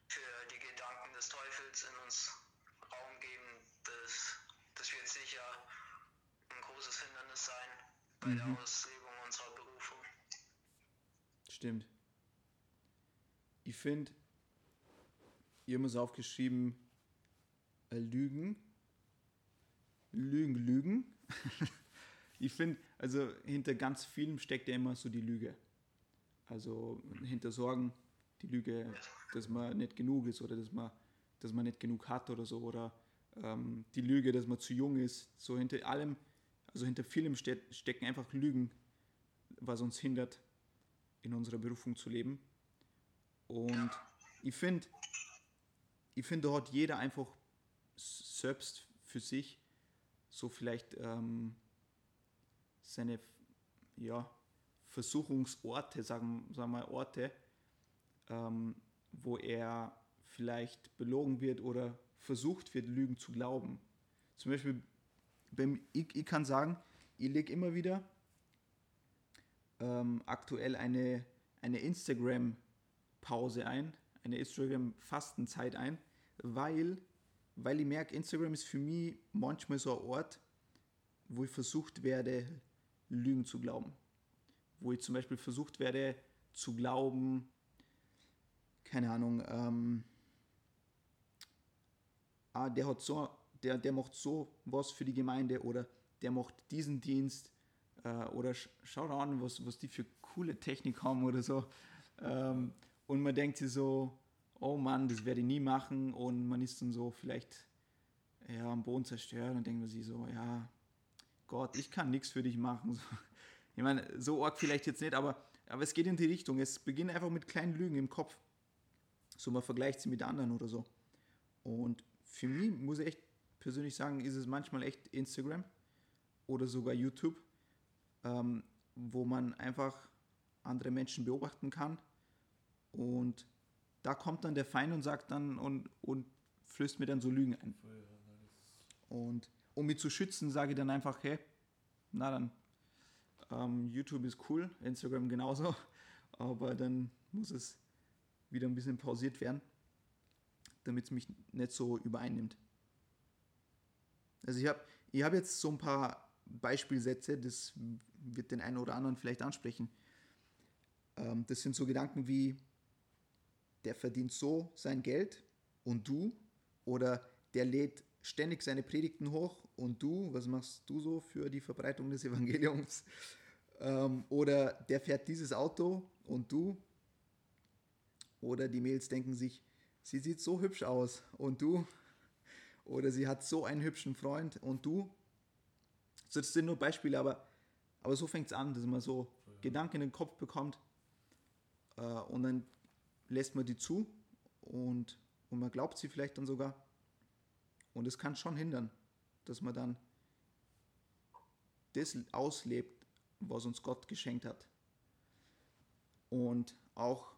für die Gedanken des Teufels in uns Raum geben, das, das wird sicher ein großes Hindernis sein bei der Auslebung unserer Berufung. Stimmt. Ich finde, ihr habt es aufgeschrieben, äh, Lügen. Lügen, Lügen. ich finde, also hinter ganz vielem steckt ja immer so die Lüge. Also hinter Sorgen, die Lüge, dass man nicht genug ist oder dass man, dass man nicht genug hat oder so. Oder ähm, die Lüge, dass man zu jung ist. So hinter allem, also hinter vielem ste stecken einfach Lügen, was uns hindert, in unserer Berufung zu leben. Und ich finde, ich finde, da hat jeder einfach selbst für sich so vielleicht ähm, seine ja, Versuchungsorte, sagen, wir mal Orte, ähm, wo er vielleicht belogen wird oder versucht wird, Lügen zu glauben. Zum Beispiel, beim, ich, ich kann sagen, ich lege immer wieder ähm, aktuell eine, eine Instagram-Pause ein, eine Instagram-Fastenzeit ein, weil, weil ich merke, Instagram ist für mich manchmal so ein Ort, wo ich versucht werde, Lügen zu glauben. Wo ich zum Beispiel versucht werde zu glauben, keine Ahnung, ähm, ah, der hat so, der, der macht so was für die Gemeinde oder der macht diesen Dienst äh, oder sch schau da an, was, was die für coole Technik haben oder so. Ähm, und man denkt sich so, oh Mann, das werde ich nie machen und man ist dann so vielleicht ja, am Boden zerstört und denkt man sich so, ja, Gott, ich kann nichts für dich machen. So. Ich meine, so arg vielleicht jetzt nicht, aber, aber es geht in die Richtung. Es beginnt einfach mit kleinen Lügen im Kopf. So, man vergleicht sie mit anderen oder so. Und für mich, muss ich echt persönlich sagen, ist es manchmal echt Instagram oder sogar YouTube, ähm, wo man einfach andere Menschen beobachten kann. Und da kommt dann der Feind und sagt dann und, und flößt mir dann so Lügen ein. Und um mich zu schützen, sage ich dann einfach, hey, na dann, ähm, YouTube ist cool, Instagram genauso, aber dann muss es wieder ein bisschen pausiert werden, damit es mich nicht so übereinnimmt. Also ich habe ich hab jetzt so ein paar Beispielsätze, das wird den einen oder anderen vielleicht ansprechen. Ähm, das sind so Gedanken wie, der verdient so sein Geld und du, oder der lädt ständig seine Predigten hoch und du, was machst du so für die Verbreitung des Evangeliums? Ähm, oder der fährt dieses Auto und du, oder die Mädels denken sich, sie sieht so hübsch aus und du, oder sie hat so einen hübschen Freund und du. So, das sind nur Beispiele, aber, aber so fängt es an, dass man so Gedanken in den Kopf bekommt äh, und dann lässt man die zu und, und man glaubt sie vielleicht dann sogar. Und es kann schon hindern, dass man dann das auslebt, was uns Gott geschenkt hat. Und auch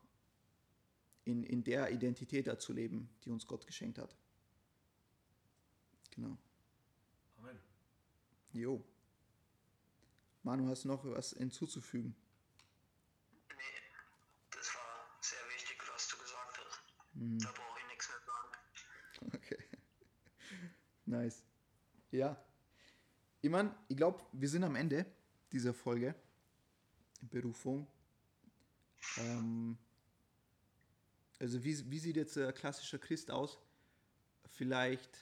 in, in der Identität da zu leben, die uns Gott geschenkt hat. Genau. Amen. Jo. Manu, hast du noch was hinzuzufügen? Hast. Hm. Da brauche ich nichts mehr sagen. Okay. Nice. Ja. Ich meine, ich glaube, wir sind am Ende dieser Folge. Berufung. Ähm, also wie, wie sieht jetzt ein klassischer Christ aus? Vielleicht,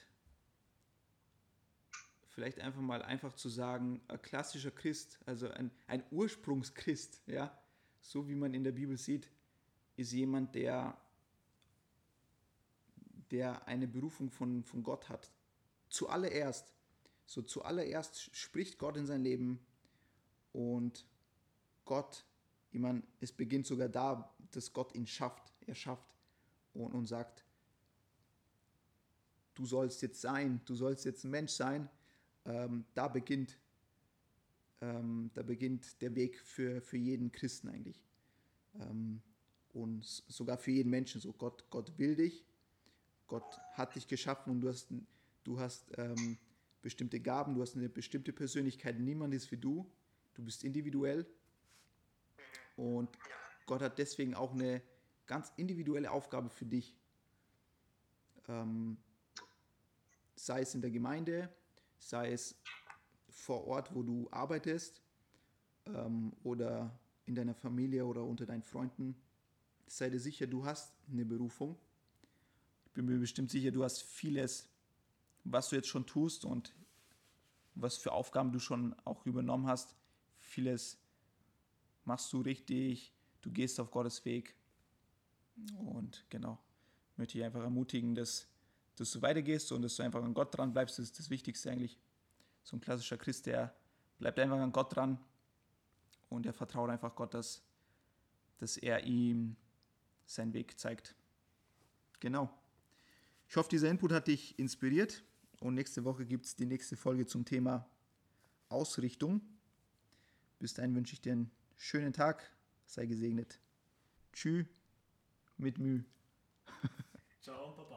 vielleicht einfach mal einfach zu sagen, ein klassischer Christ, also ein, ein Ursprungschrist, ja, so wie man in der Bibel sieht, ist jemand, der, der eine Berufung von, von Gott hat. Zuallererst, so zuallererst spricht Gott in sein Leben und Gott, ich meine, es beginnt sogar da, dass Gott ihn schafft, er schafft und, und sagt, du sollst jetzt sein, du sollst jetzt ein Mensch sein, ähm, da beginnt ähm, da beginnt der Weg für, für jeden Christen eigentlich. Ähm, und sogar für jeden Menschen so. Gott, Gott will dich, Gott hat dich geschaffen und du hast, du hast ähm, bestimmte Gaben, du hast eine bestimmte Persönlichkeit. Niemand ist wie du. Du bist individuell. Und Gott hat deswegen auch eine ganz individuelle Aufgabe für dich. Ähm, sei es in der Gemeinde, sei es vor Ort, wo du arbeitest ähm, oder in deiner Familie oder unter deinen Freunden. Sei dir sicher, du hast eine Berufung. Ich bin mir bestimmt sicher, du hast vieles, was du jetzt schon tust und was für Aufgaben du schon auch übernommen hast. Vieles machst du richtig, du gehst auf Gottes Weg. Und genau, möchte ich einfach ermutigen, dass, dass du weitergehst und dass du einfach an Gott dran bleibst. Das ist das Wichtigste eigentlich. So ein klassischer Christ, der bleibt einfach an Gott dran und er vertraut einfach Gott, dass, dass er ihm seinen Weg zeigt. Genau. Ich hoffe, dieser Input hat dich inspiriert und nächste Woche gibt es die nächste Folge zum Thema Ausrichtung. Bis dahin wünsche ich dir einen schönen Tag. Sei gesegnet. Tschü mit Mühe. Ciao, Papa.